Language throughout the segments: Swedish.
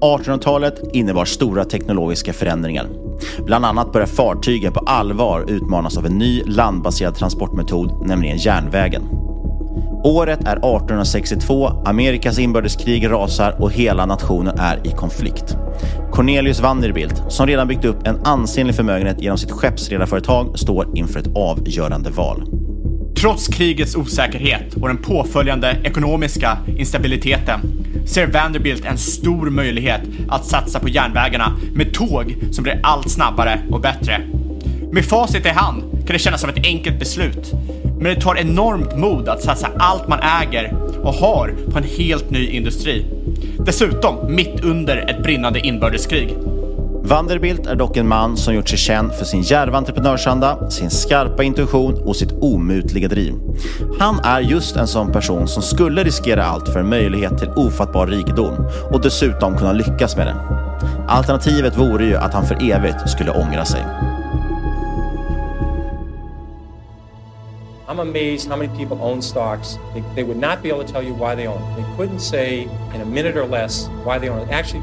1800-talet innebar stora teknologiska förändringar. Bland annat började fartygen på allvar utmanas av en ny landbaserad transportmetod, nämligen järnvägen. Året är 1862, Amerikas inbördeskrig rasar och hela nationen är i konflikt. Cornelius Vanderbilt, som redan byggt upp en ansenlig förmögenhet genom sitt skeppsredarföretag, står inför ett avgörande val. Trots krigets osäkerhet och den påföljande ekonomiska instabiliteten ser Vanderbilt en stor möjlighet att satsa på järnvägarna med tåg som blir allt snabbare och bättre. Med facit i hand kan det kännas som ett enkelt beslut, men det tar enormt mod att satsa allt man äger och har på en helt ny industri. Dessutom mitt under ett brinnande inbördeskrig. Vanderbilt är dock en man som gjort sig känd för sin djärva entreprenörsanda, sin skarpa intuition och sitt omutliga driv. Han är just en sån person som skulle riskera allt för en möjlighet till ofattbar rikedom och dessutom kunna lyckas med det. Alternativet vore ju att han för evigt skulle ångra sig. I'm amazed how many people own stocks. They, they would not be able to tell you why they own it. They couldn't say in a minute or less why they own it. Actually,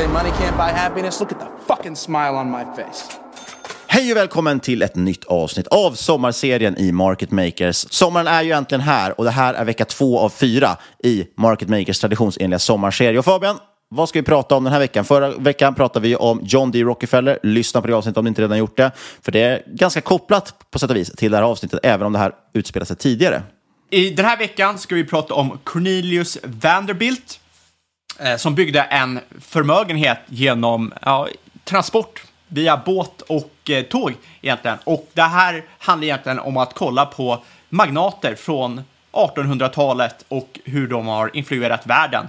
Say money can't buy happiness. Look at the fucking smile on my face. Hej och välkommen till ett nytt avsnitt av sommarserien i Market Makers. Sommaren är ju äntligen här och det här är vecka två av fyra i Market Makers traditionsenliga sommarserie. Och Fabian, vad ska vi prata om den här veckan? Förra veckan pratade vi om John D. Rockefeller. Lyssna på det avsnittet om ni inte redan gjort det. För det är ganska kopplat på sätt och vis till det här avsnittet, även om det här utspelar sig tidigare. I den här veckan ska vi prata om Cornelius Vanderbilt Eh, som byggde en förmögenhet genom ja, transport via båt och eh, tåg egentligen. Och det här handlar egentligen om att kolla på magnater från 1800-talet och hur de har influerat världen.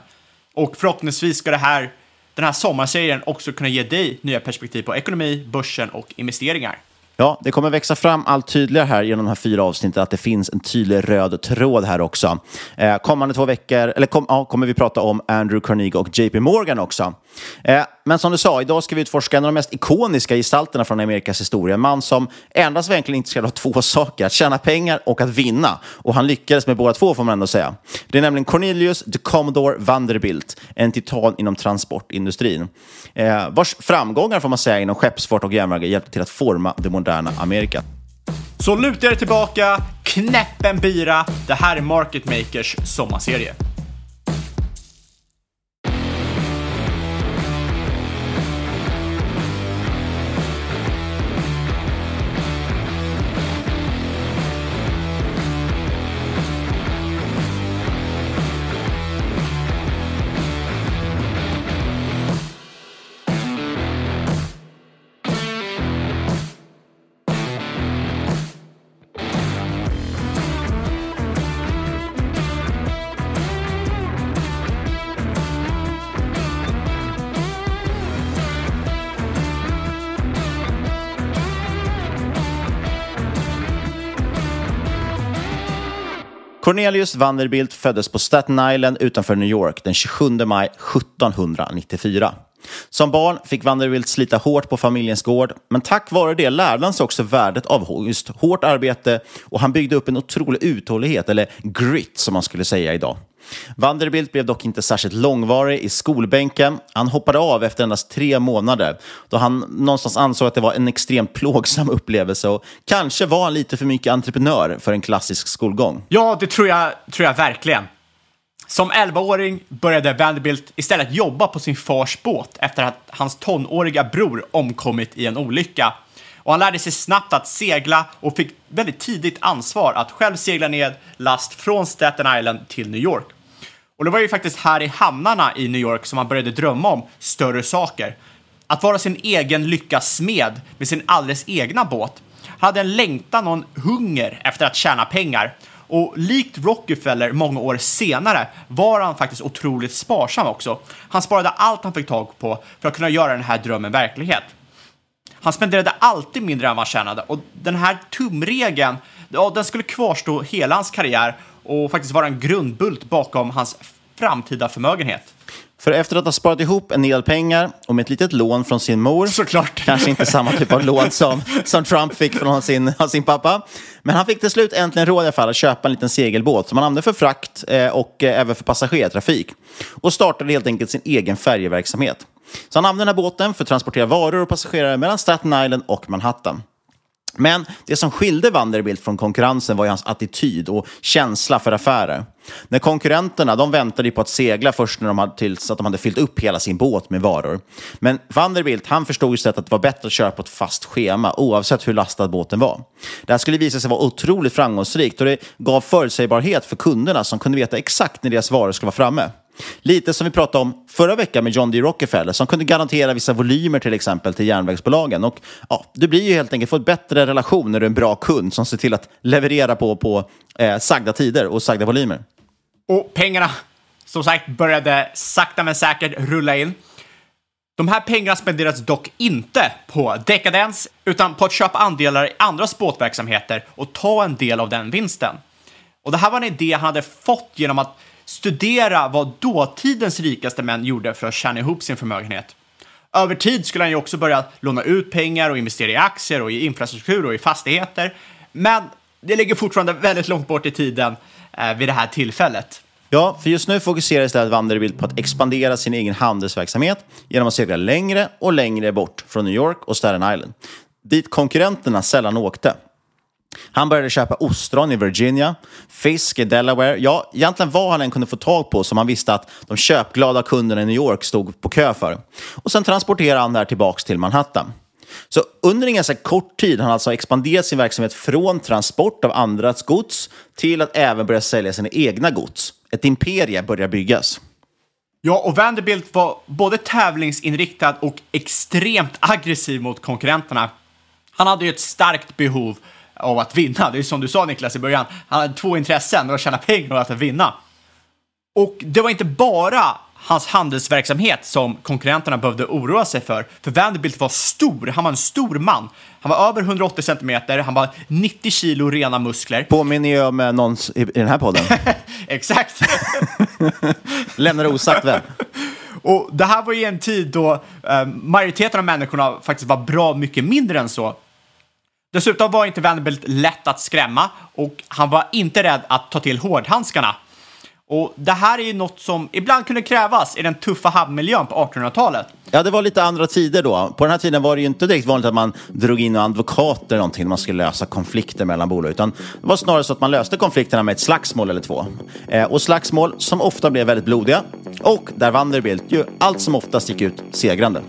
Och förhoppningsvis ska det här, den här sommarserien också kunna ge dig nya perspektiv på ekonomi, börsen och investeringar. Ja, det kommer växa fram allt tydligare här genom de här fyra avsnitten att det finns en tydlig röd tråd här också. Eh, kommande två veckor, eller kom, ja, kommer vi prata om Andrew Carnegie och JP Morgan också. Eh, men som du sa, idag ska vi utforska en av de mest ikoniska gestalterna från Amerikas historia. En man som endast var egentligen intresserad av två saker, att tjäna pengar och att vinna. Och han lyckades med båda två får man ändå säga. Det är nämligen Cornelius de Commodore Vanderbilt, en titan inom transportindustrin. Eh, vars framgångar får man säga inom skeppsfart och järnvägar hjälpte till att forma det moderna Amerika. Så luta er tillbaka, knäpp en bira. Det här är Market Makers sommarserie. Cornelius Vanderbilt föddes på Staten Island utanför New York den 27 maj 1794. Som barn fick Vanderbilt slita hårt på familjens gård, men tack vare det lärde han sig också värdet av just hårt arbete och han byggde upp en otrolig uthållighet, eller grit som man skulle säga idag. Vanderbilt blev dock inte särskilt långvarig i skolbänken. Han hoppade av efter endast tre månader då han någonstans ansåg att det var en extremt plågsam upplevelse och kanske var han lite för mycket entreprenör för en klassisk skolgång. Ja, det tror jag, tror jag verkligen. Som 11-åring började Vanderbilt istället jobba på sin fars båt efter att hans tonåriga bror omkommit i en olycka. Och han lärde sig snabbt att segla och fick väldigt tidigt ansvar att själv segla ned last från Staten Island till New York. Och det var ju faktiskt här i hamnarna i New York som han började drömma om större saker. Att vara sin egen lyckas smed med sin alldeles egna båt. Han hade en längtan och en hunger efter att tjäna pengar. Och likt Rockefeller många år senare var han faktiskt otroligt sparsam också. Han sparade allt han fick tag på för att kunna göra den här drömmen verklighet. Han spenderade alltid mindre än vad han tjänade och den här tumregeln, ja, den skulle kvarstå hela hans karriär och faktiskt vara en grundbult bakom hans framtida förmögenhet. För efter att ha sparat ihop en del pengar och med ett litet lån från sin mor, Såklart. kanske inte samma typ av lån som, som Trump fick från sin, sin pappa, men han fick till slut äntligen råd i alla fall att köpa en liten segelbåt som han använde för frakt eh, och eh, även för passagerartrafik och startade helt enkelt sin egen färjeverksamhet. Så han använde den här båten för att transportera varor och passagerare mellan Staten Island och Manhattan. Men det som skilde Vanderbilt från konkurrensen var ju hans attityd och känsla för affärer. När konkurrenterna de väntade på att segla först när de hade, tills att de hade fyllt upp hela sin båt med varor. Men Vanderbilt han förstod istället att det var bättre att köra på ett fast schema oavsett hur lastad båten var. Det här skulle visa sig vara otroligt framgångsrikt och det gav förutsägbarhet för kunderna som kunde veta exakt när deras varor skulle vara framme. Lite som vi pratade om förra veckan med John D. Rockefeller som kunde garantera vissa volymer till exempel till järnvägsbolagen. Och, ja, du blir ju helt enkelt få en bättre relation när du är en bra kund som ser till att leverera på, på eh, sagda tider och sagda volymer. Och pengarna, som sagt, började sakta men säkert rulla in. De här pengarna spenderades dock inte på dekadens, utan på att köpa andelar i andras båtverksamheter och ta en del av den vinsten. Och det här var en idé han hade fått genom att studera vad dåtidens rikaste män gjorde för att tjäna ihop sin förmögenhet. Över tid skulle han ju också börja låna ut pengar och investera i aktier och i infrastruktur och i fastigheter. Men det ligger fortfarande väldigt långt bort i tiden eh, vid det här tillfället. Ja, för just nu fokuserar istället Vanderbilt på att expandera sin egen handelsverksamhet genom att segla längre och längre bort från New York och Staten Island, dit konkurrenterna sällan åkte. Han började köpa ostron i Virginia, fisk i Delaware, ja, egentligen vad han än kunde få tag på som han visste att de köpglada kunderna i New York stod på kö för. Och sen transporterade han det här tillbaka till Manhattan. Så under en ganska kort tid har han alltså expanderat sin verksamhet från transport av andras gods till att även börja sälja sina egna gods. Ett imperie börjar byggas. Ja, och Vanderbilt var både tävlingsinriktad och extremt aggressiv mot konkurrenterna. Han hade ju ett starkt behov av att vinna. Det är som du sa Niklas i början, han hade två intressen, att tjäna pengar och att vinna. Och det var inte bara hans handelsverksamhet som konkurrenterna behövde oroa sig för. För Vanderbilt var stor, han var en stor man. Han var över 180 centimeter, han var 90 kilo rena muskler. Påminner ju om eh, någon i den här podden. Exakt. Lämnar osagt vem. Och det här var ju en tid då eh, majoriteten av människorna faktiskt var bra mycket mindre än så. Dessutom var inte Vanderbilt lätt att skrämma och han var inte rädd att ta till hårdhandskarna. Och det här är ju något som ibland kunde krävas i den tuffa hamnmiljön på 1800-talet. Ja, det var lite andra tider då. På den här tiden var det ju inte direkt vanligt att man drog in advokater eller någonting när man skulle lösa konflikter mellan bolag, utan det var snarare så att man löste konflikterna med ett slagsmål eller två. Eh, och slagsmål som ofta blev väldigt blodiga och där Vanderbilt ju allt som oftast gick ut segrande.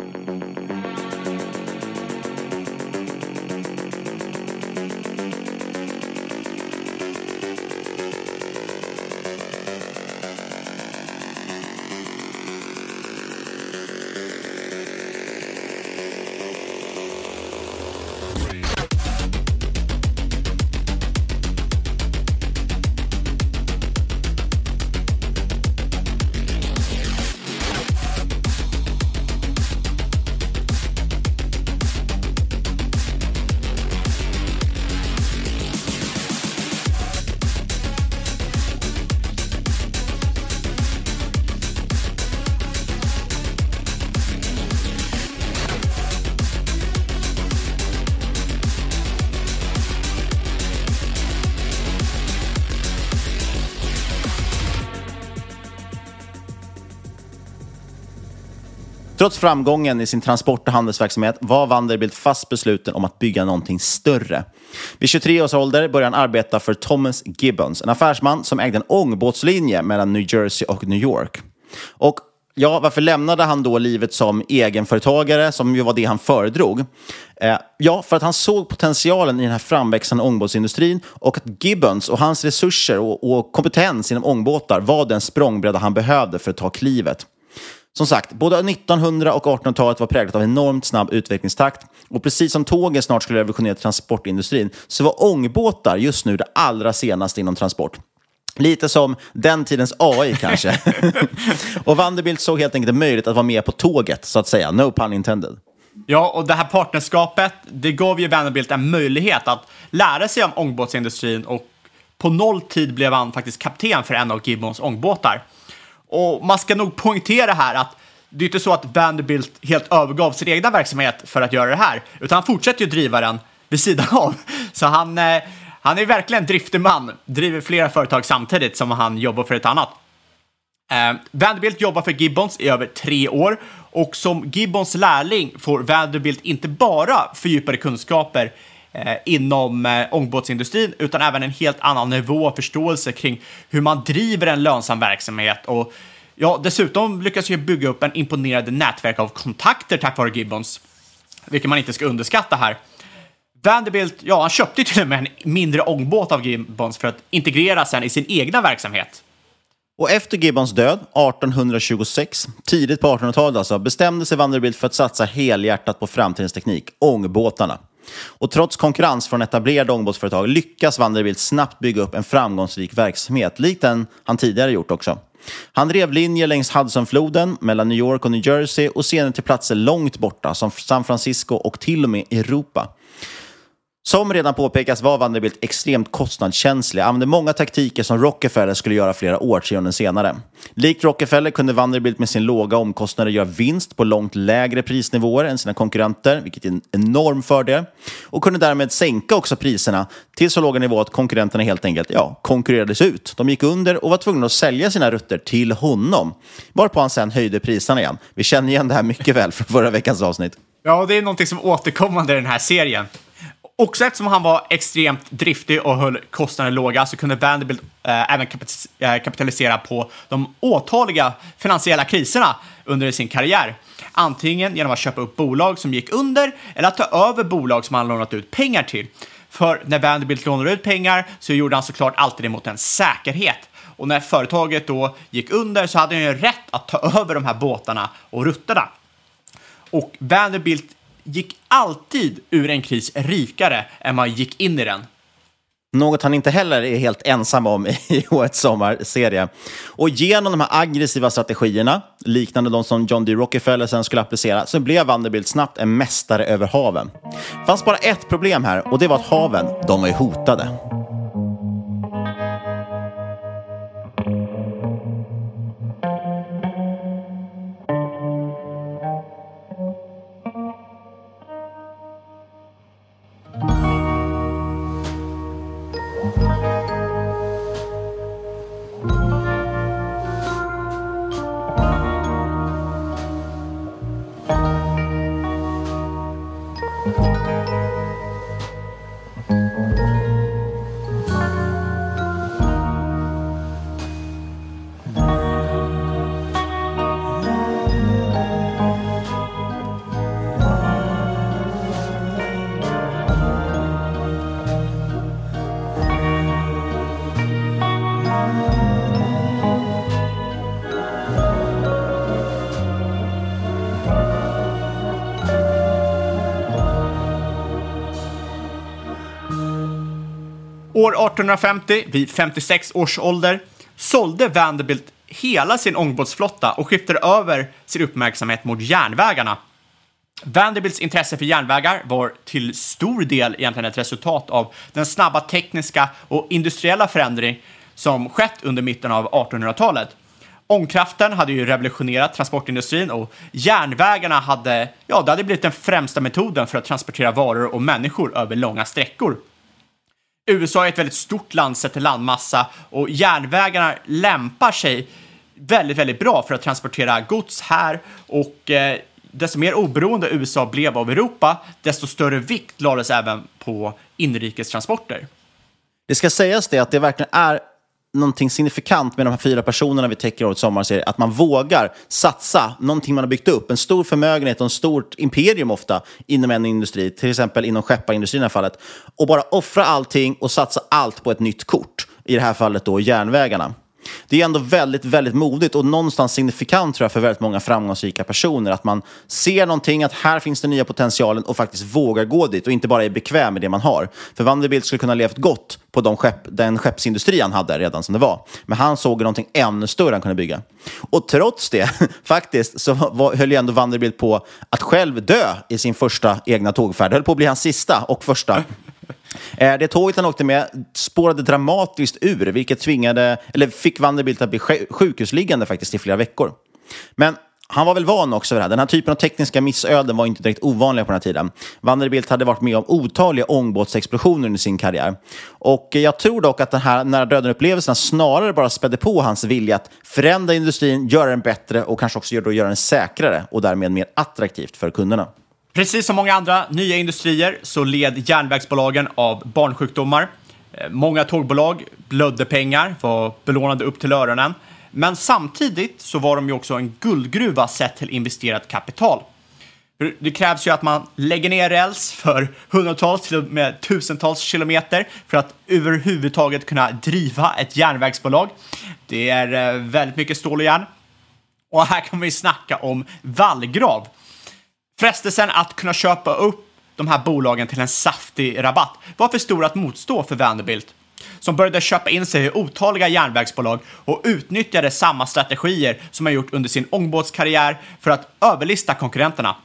Trots framgången i sin transport och handelsverksamhet var Vanderbilt fast besluten om att bygga någonting större. Vid 23 års ålder började han arbeta för Thomas Gibbons, en affärsman som ägde en ångbåtslinje mellan New Jersey och New York. Och Ja, varför lämnade han då livet som egenföretagare, som ju var det han föredrog? Eh, ja, för att han såg potentialen i den här framväxande ångbåtsindustrin och att Gibbons och hans resurser och, och kompetens inom ångbåtar var den språngbräda han behövde för att ta klivet. Som sagt, både 1900 och 1800-talet var präglat av enormt snabb utvecklingstakt. Och precis som tågen snart skulle revolutionera transportindustrin så var ångbåtar just nu det allra senaste inom transport. Lite som den tidens AI kanske. och Vanderbilt såg helt enkelt möjligt att vara med på tåget, så att säga. No pun intended. Ja, och det här partnerskapet, det gav ju Vanderbilt en möjlighet att lära sig om ångbåtsindustrin och på noll tid blev han faktiskt kapten för en av Gibbons ångbåtar. Och man ska nog poängtera här att det är inte så att Vanderbilt helt övergav sin egna verksamhet för att göra det här, utan han fortsätter ju driva den vid sidan av. Så han, eh, han är verkligen en driftig man, driver flera företag samtidigt som han jobbar för ett annat. Eh, Vanderbilt jobbar för Gibbons i över tre år och som Gibbons lärling får Vanderbilt inte bara fördjupade kunskaper Eh, inom eh, ångbåtsindustrin utan även en helt annan nivå av förståelse kring hur man driver en lönsam verksamhet och ja, dessutom lyckas ju bygga upp en imponerande nätverk av kontakter tack vare Gibbons, vilket man inte ska underskatta här. Vanderbilt, ja, han köpte till och med en mindre ångbåt av Gibbons för att integrera sen i sin egna verksamhet. Och efter Gibbons död, 1826, tidigt på 1800-talet alltså, bestämde sig Vanderbilt för att satsa helhjärtat på framtidens teknik, ångbåtarna. Och trots konkurrens från etablerade ångbåtsföretag lyckas Vanderbilt snabbt bygga upp en framgångsrik verksamhet, likt den han tidigare gjort också. Han drev linjer längs Hudsonfloden mellan New York och New Jersey och senare till platser långt borta som San Francisco och till och med Europa. Som redan påpekas var Vanderbilt extremt kostnadskänslig, använde många taktiker som Rockefeller skulle göra flera årtionden senare. Likt Rockefeller kunde Vanderbilt med sin låga omkostnader göra vinst på långt lägre prisnivåer än sina konkurrenter, vilket är en enorm fördel, och kunde därmed sänka också priserna till så låga nivåer att konkurrenterna helt enkelt ja, konkurrerades ut. De gick under och var tvungna att sälja sina rutter till honom, varpå han sen höjde priserna igen. Vi känner igen det här mycket väl från förra veckans avsnitt. Ja, det är någonting som återkommande i den här serien. Också eftersom han var extremt driftig och höll kostnader låga så kunde Vanderbilt eh, även eh, kapitalisera på de åtaliga finansiella kriserna under sin karriär. Antingen genom att köpa upp bolag som gick under eller att ta över bolag som han lånat ut pengar till. För när Vanderbilt lånade ut pengar så gjorde han såklart alltid det mot en säkerhet. Och när företaget då gick under så hade han ju rätt att ta över de här båtarna och rutterna. Och Vanderbilt gick alltid ur en kris rikare än man gick in i den. Något han inte heller är helt ensam om i årets sommarserie. Och genom de här aggressiva strategierna, liknande de som John D. Rockefeller sen skulle applicera, så blev Vanderbilt snabbt en mästare över haven. Det fanns bara ett problem här och det var att haven, de var ju hotade. År 1850, vid 56 års ålder, sålde Vanderbilt hela sin ångbåtsflotta och skiftade över sin uppmärksamhet mot järnvägarna. Vanderbilts intresse för järnvägar var till stor del egentligen ett resultat av den snabba tekniska och industriella förändring som skett under mitten av 1800-talet. Ångkraften hade ju revolutionerat transportindustrin och järnvägarna hade, ja, det hade blivit den främsta metoden för att transportera varor och människor över långa sträckor. USA är ett väldigt stort land sett till landmassa och järnvägarna lämpar sig väldigt, väldigt bra för att transportera gods här och eh, desto mer oberoende USA blev av Europa, desto större vikt lades även på inrikestransporter. Det ska sägas det att det verkligen är någonting signifikant med de här fyra personerna vi täcker årets sommarserie, att man vågar satsa någonting man har byggt upp, en stor förmögenhet och en stort imperium ofta inom en industri, till exempel inom skepparindustrin i det här fallet, och bara offra allting och satsa allt på ett nytt kort, i det här fallet då järnvägarna. Det är ändå väldigt, väldigt modigt och någonstans signifikant tror jag för väldigt många framgångsrika personer att man ser någonting, att här finns den nya potentialen och faktiskt vågar gå dit och inte bara är bekväm med det man har. För Vanderbilt skulle kunna levt gott på de skepp, den skeppsindustri han hade redan som det var. Men han såg någonting ännu större han kunde bygga. Och trots det, faktiskt, så var, höll ju ändå Vanderbilt på att själv dö i sin första egna tågfärd. Det höll på att bli hans sista och första. Eh, det tåget han åkte med spårade dramatiskt ur, vilket tvingade, eller fick Vanderbilt att bli sjukhusliggande faktiskt i flera veckor. Men han var väl van också vid det här. Den här typen av tekniska missöden var inte direkt ovanliga på den här tiden. Vanderbilt hade varit med om otaliga ångbåtsexplosioner under sin karriär. Och jag tror dock att den här nära döden-upplevelserna snarare bara spädde på hans vilja att förändra industrin, göra den bättre och kanske också göra den säkrare och därmed mer attraktivt för kunderna. Precis som många andra nya industrier så led järnvägsbolagen av barnsjukdomar. Eh, många tågbolag blödde pengar, var belånade upp till öronen. Men samtidigt så var de ju också en guldgruva sett till investerat kapital. Det krävs ju att man lägger ner räls för hundratals till och med tusentals kilometer för att överhuvudtaget kunna driva ett järnvägsbolag. Det är eh, väldigt mycket stål och järn. Och här kan vi snacka om vallgrav. Frestelsen att kunna köpa upp de här bolagen till en saftig rabatt var för stor att motstå för Vanderbilt, som började köpa in sig i otaliga järnvägsbolag och utnyttjade samma strategier som han gjort under sin ångbåtskarriär för att överlista konkurrenterna.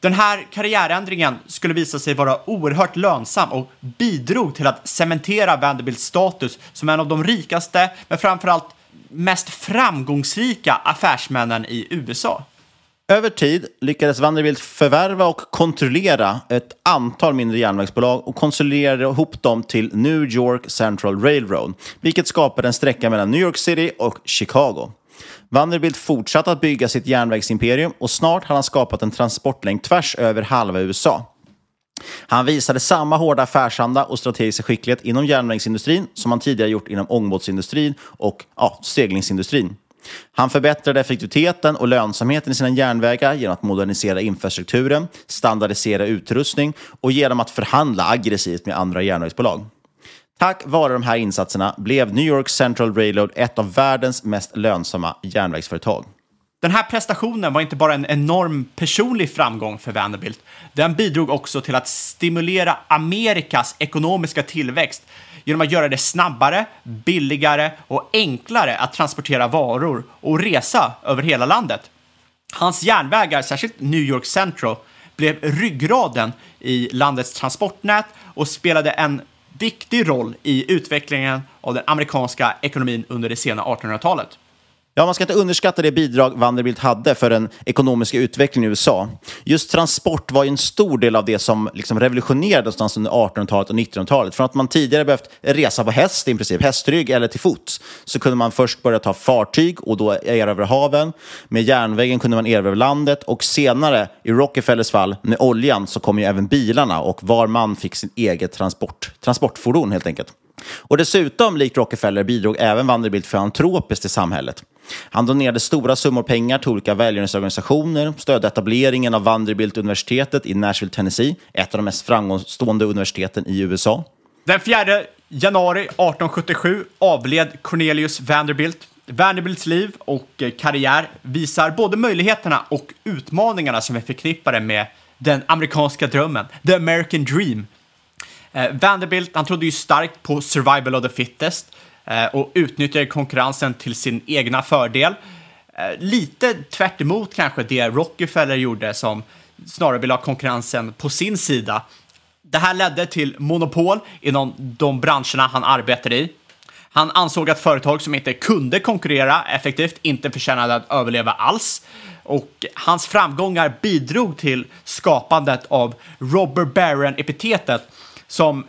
Den här karriärändringen skulle visa sig vara oerhört lönsam och bidrog till att cementera Vanderbilts status som en av de rikaste, men framförallt mest framgångsrika affärsmännen i USA. Över tid lyckades Vanderbilt förvärva och kontrollera ett antal mindre järnvägsbolag och konsoliderade ihop dem till New York Central Railroad, vilket skapade en sträcka mellan New York City och Chicago. Vanderbilt fortsatte att bygga sitt järnvägsimperium och snart hade han skapat en transportlänk tvärs över halva USA. Han visade samma hårda affärsanda och strategiska skicklighet inom järnvägsindustrin som han tidigare gjort inom ångbåtsindustrin och ja, seglingsindustrin. Han förbättrade effektiviteten och lönsamheten i sina järnvägar genom att modernisera infrastrukturen, standardisera utrustning och genom att förhandla aggressivt med andra järnvägsbolag. Tack vare de här insatserna blev New York Central Railroad ett av världens mest lönsamma järnvägsföretag. Den här prestationen var inte bara en enorm personlig framgång för Vanderbilt. Den bidrog också till att stimulera Amerikas ekonomiska tillväxt genom att göra det snabbare, billigare och enklare att transportera varor och resa över hela landet. Hans järnvägar, särskilt New York Central, blev ryggraden i landets transportnät och spelade en viktig roll i utvecklingen av den amerikanska ekonomin under det sena 1800-talet. Ja, man ska inte underskatta det bidrag Vanderbilt hade för den ekonomiska utvecklingen i USA. Just transport var ju en stor del av det som liksom revolutionerade någonstans under 1800-talet och 1900-talet. Från att man tidigare behövt resa på häst i princip, hästrygg eller till fots, så kunde man först börja ta fartyg och då erövra haven. Med järnvägen kunde man erövra landet och senare, i Rockefellers fall, med oljan så kom ju även bilarna och var man fick sin eget transport, transportfordon helt enkelt. Och dessutom, likt Rockefeller, bidrog även Vanderbilt filantropiskt till samhället. Han donerade stora summor pengar till olika välgörenhetsorganisationer, stödde etableringen av Vanderbilt-universitetet i Nashville, Tennessee, ett av de mest framgångsstående universiteten i USA. Den 4 Januari 1877 avled Cornelius Vanderbilt. Vanderbilts liv och eh, karriär visar både möjligheterna och utmaningarna som är förknippade med den amerikanska drömmen, the American dream. Eh, Vanderbilt, han trodde ju starkt på survival of the fittest eh, och utnyttjade konkurrensen till sin egna fördel. Eh, lite tvärt emot kanske det Rockefeller gjorde som snarare ville ha konkurrensen på sin sida. Det här ledde till monopol inom de branscherna han arbetade i. Han ansåg att företag som inte kunde konkurrera effektivt inte förtjänade att överleva alls. Och hans framgångar bidrog till skapandet av Robber Baron-epitetet som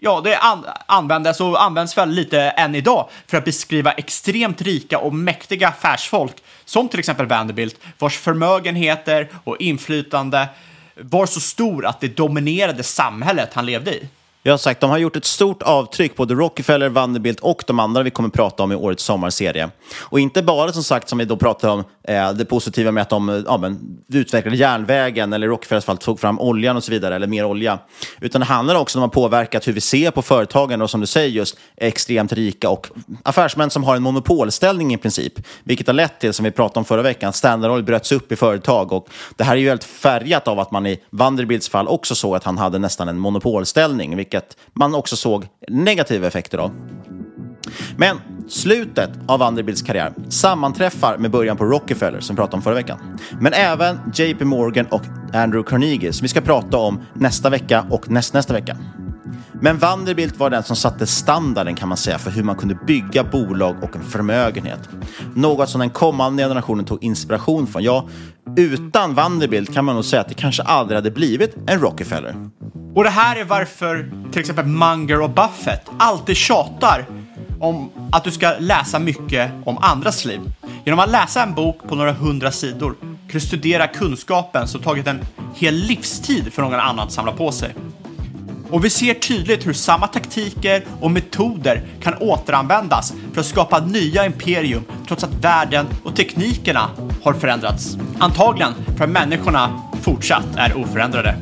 Ja, det an användes och används väl lite än idag för att beskriva extremt rika och mäktiga affärsfolk, som till exempel Vanderbilt, vars förmögenheter och inflytande var så stor att det dominerade samhället han levde i. Jag har sagt, de har gjort ett stort avtryck, både Rockefeller, Vanderbilt och de andra vi kommer prata om i årets sommarserie. Och inte bara som sagt, som vi då pratade om, eh, det positiva med att de ja, men, utvecklade järnvägen, eller i Rockefellers fall tog fram oljan och så vidare, eller mer olja. Utan det handlar också om att de har påverkat hur vi ser på företagen och som du säger just extremt rika och affärsmän som har en monopolställning i princip. Vilket har lett till, som vi pratade om förra veckan, Standard Oil bröts upp i företag. Och det här är ju helt färgat av att man i Vanderbilts fall också såg att han hade nästan en monopolställning, vilket man också såg negativa effekter av. Men slutet av Vanderbilts karriär sammanträffar med början på Rockefeller som vi pratade om förra veckan. Men även JP Morgan och Andrew Carnegie som vi ska prata om nästa vecka och nästnästa vecka. Men Vanderbilt var den som satte standarden kan man säga för hur man kunde bygga bolag och en förmögenhet. Något som den kommande generationen tog inspiration från. Ja, utan Vanderbilt kan man nog säga att det kanske aldrig hade blivit en Rockefeller. Och det här är varför till exempel Munger och Buffett alltid tjatar om att du ska läsa mycket om andras liv. Genom att läsa en bok på några hundra sidor kan du studera kunskapen som tagit en hel livstid för någon annan att samla på sig. Och vi ser tydligt hur samma taktiker och metoder kan återanvändas för att skapa nya imperium trots att världen och teknikerna har förändrats. Antagligen för att människorna fortsatt är oförändrade.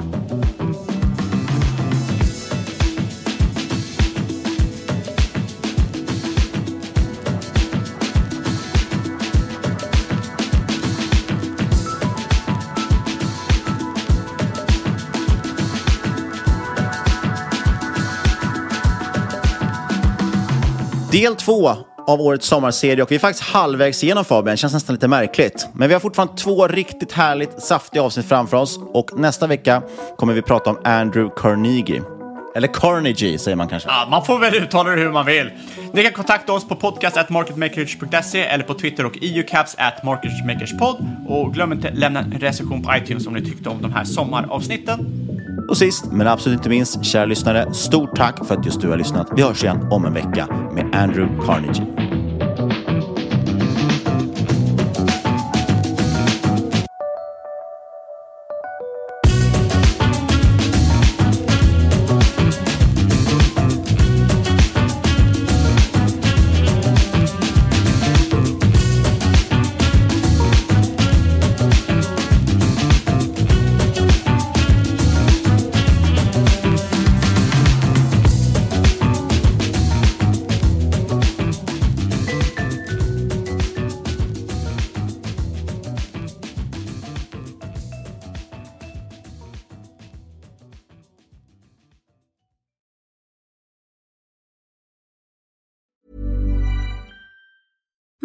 Del två av årets sommarserie och vi är faktiskt halvvägs igenom Fabian, känns nästan lite märkligt. Men vi har fortfarande två riktigt härligt saftiga avsnitt framför oss och nästa vecka kommer vi prata om Andrew Carnegie. Eller Carnegie säger man kanske. Ja, man får väl uttala det hur man vill. Ni kan kontakta oss på podcast.marketmakers.se eller på Twitter och eucaps. Och glöm inte lämna en recension på iTunes om ni tyckte om de här sommaravsnitten. Och sist, men absolut inte minst, kära lyssnare, stort tack för att just du har lyssnat. Vi hörs igen om en vecka med Andrew Carnegie.